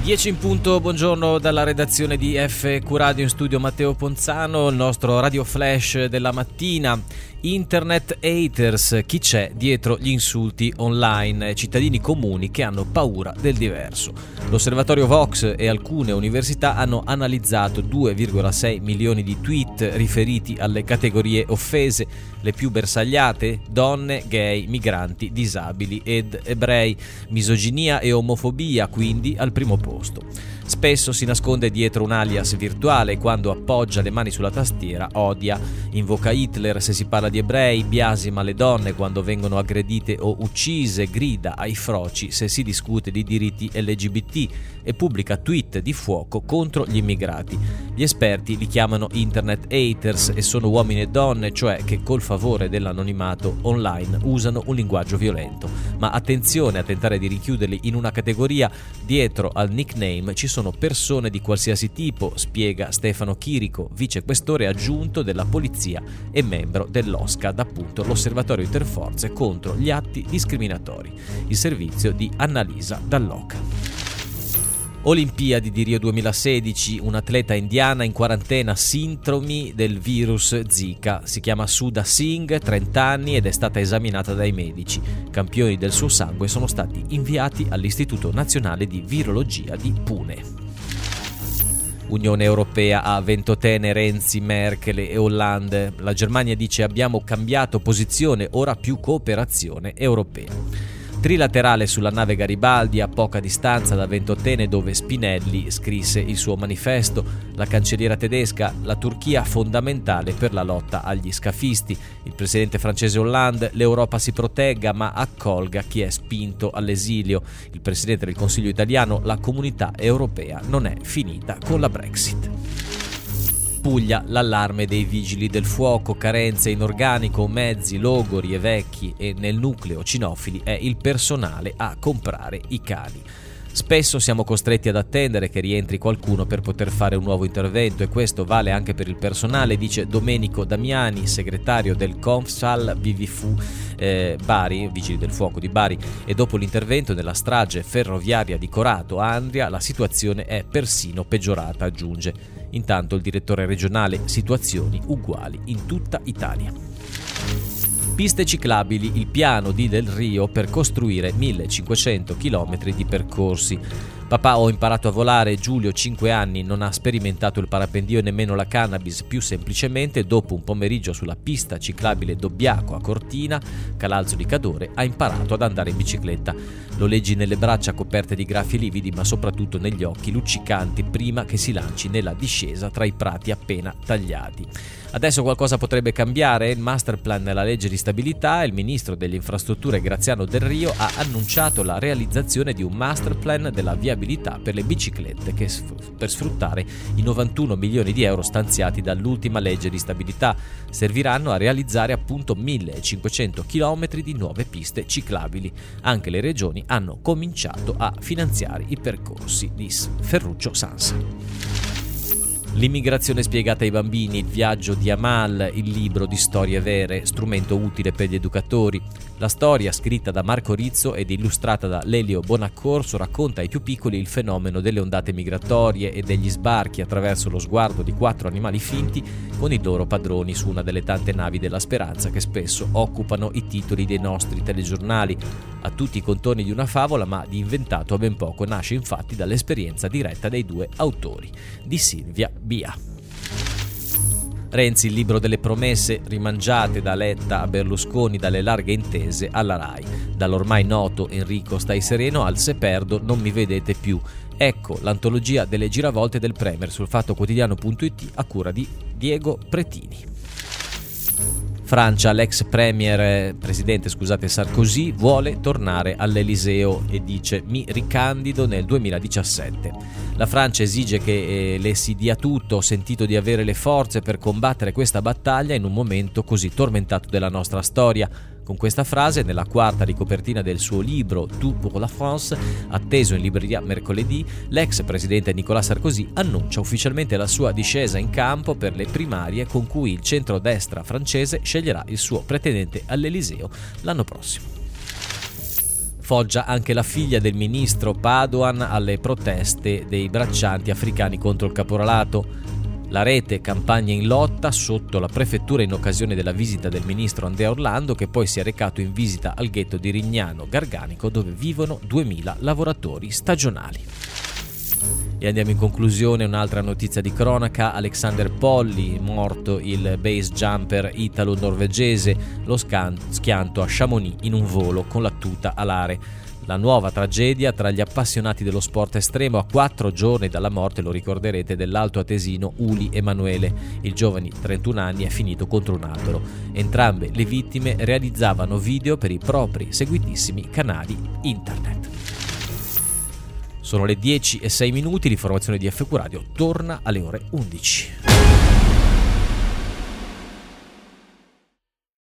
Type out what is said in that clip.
10 in punto, buongiorno dalla redazione di FQ Radio in studio Matteo Ponzano, il nostro radio flash della mattina. Internet haters, chi c'è dietro gli insulti online, cittadini comuni che hanno paura del diverso. L'osservatorio Vox e alcune università hanno analizzato 2,6 milioni di tweet riferiti alle categorie offese, le più bersagliate, donne, gay, migranti, disabili ed ebrei. Misoginia e omofobia quindi al primo posto. Spesso si nasconde dietro un alias virtuale e quando appoggia le mani sulla tastiera odia, invoca Hitler se si parla di ebrei, biasima le donne quando vengono aggredite o uccise, grida ai froci se si discute di diritti LGBT e pubblica tweet di fuoco contro gli immigrati. Gli esperti li chiamano internet haters e sono uomini e donne, cioè che col favore dell'anonimato online usano un linguaggio violento. Ma attenzione a tentare di richiuderli in una categoria, dietro al nickname ci sono persone di qualsiasi tipo, spiega Stefano Chirico, vicequestore aggiunto della polizia e membro dell'OSCAD, appunto l'Osservatorio Interforze contro gli atti discriminatori, il servizio di Annalisa Dall'Oca. Olimpiadi di Rio 2016, un'atleta indiana in quarantena sintomi del virus Zika. Si chiama Suda Singh, 30 anni ed è stata esaminata dai medici. Campioni del suo sangue sono stati inviati all'Istituto Nazionale di Virologia di Pune. Unione Europea a Ventotene, Renzi, Merkel e Hollande. La Germania dice abbiamo cambiato posizione, ora più cooperazione europea. Trilaterale sulla nave Garibaldi a poca distanza da Ventotene dove Spinelli scrisse il suo manifesto, la cancelliera tedesca, la Turchia fondamentale per la lotta agli scafisti, il presidente francese Hollande, l'Europa si protegga ma accolga chi è spinto all'esilio, il presidente del Consiglio italiano, la comunità europea non è finita con la Brexit. Puglia l'allarme dei vigili del fuoco, carenze in organico, mezzi, logori e vecchi e nel nucleo cinofili è il personale a comprare i cani. Spesso siamo costretti ad attendere che rientri qualcuno per poter fare un nuovo intervento e questo vale anche per il personale, dice Domenico Damiani, segretario del Confsal BVFU eh, Bari, Vigili del Fuoco di Bari, e dopo l'intervento della strage ferroviaria di Corato a Andria la situazione è persino peggiorata, aggiunge. Intanto il direttore regionale situazioni uguali in tutta Italia. Piste ciclabili, il piano di Del Rio per costruire 1500 km di percorsi. Papà ho imparato a volare, Giulio 5 anni non ha sperimentato il parapendio e nemmeno la cannabis, più semplicemente dopo un pomeriggio sulla pista ciclabile Dobbiaco a Cortina, Calalzo di Cadore, ha imparato ad andare in bicicletta. Lo leggi nelle braccia coperte di graffi lividi ma soprattutto negli occhi luccicanti prima che si lanci nella discesa tra i prati appena tagliati. Adesso qualcosa potrebbe cambiare, il master plan nella legge di stabilità, il ministro delle infrastrutture Graziano Del Rio ha annunciato la realizzazione di un master plan della viabilità per le biciclette che, per sfruttare i 91 milioni di euro stanziati dall'ultima legge di stabilità serviranno a realizzare appunto 1500 km di nuove piste ciclabili. Anche le regioni hanno cominciato a finanziare i percorsi di Ferruccio Sansa. L'immigrazione spiegata ai bambini, il viaggio di Amal, il libro di storie vere, strumento utile per gli educatori. La storia, scritta da Marco Rizzo ed illustrata da Lelio Bonaccorso, racconta ai più piccoli il fenomeno delle ondate migratorie e degli sbarchi attraverso lo sguardo di quattro animali finti con i loro padroni su una delle tante navi della speranza che spesso occupano i titoli dei nostri telegiornali. A tutti i contorni di una favola, ma di inventato a ben poco, nasce infatti dall'esperienza diretta dei due autori, di Silvia Bia. Renzi, il libro delle promesse rimangiate da Letta a Berlusconi dalle larghe intese alla RAI. Dall'ormai noto Enrico Stai Sereno al Se perdo non mi vedete più. Ecco l'antologia delle giravolte del Premier sul fatto quotidiano.it a cura di Diego Pretini. Francia, l'ex premier, presidente scusate, Sarkozy, vuole tornare all'Eliseo e dice mi ricandido nel 2017. La Francia esige che eh, le si dia tutto, ho sentito di avere le forze per combattere questa battaglia in un momento così tormentato della nostra storia. Con questa frase, nella quarta ricopertina del suo libro Tout pour la France, atteso in libreria mercoledì, l'ex presidente Nicolas Sarkozy annuncia ufficialmente la sua discesa in campo per le primarie con cui il centro-destra francese sceglierà il suo pretendente all'Eliseo l'anno prossimo. Foggia anche la figlia del ministro Padoan alle proteste dei braccianti africani contro il caporalato. La rete Campagna in lotta sotto la prefettura in occasione della visita del ministro Andrea Orlando che poi si è recato in visita al ghetto di Rignano Garganico dove vivono 2000 lavoratori stagionali. E andiamo in conclusione, un'altra notizia di cronaca, Alexander Polli, morto il base jumper italo-norvegese, lo schianto a Chamonix in un volo con la tuta alare. La nuova tragedia tra gli appassionati dello sport estremo a quattro giorni dalla morte, lo ricorderete, dell'alto atesino Uli Emanuele. Il giovane 31 anni è finito contro un albero. Entrambe le vittime realizzavano video per i propri seguitissimi canali internet. Sono le 10 e 6 minuti, l'informazione di FQ Radio torna alle ore 11.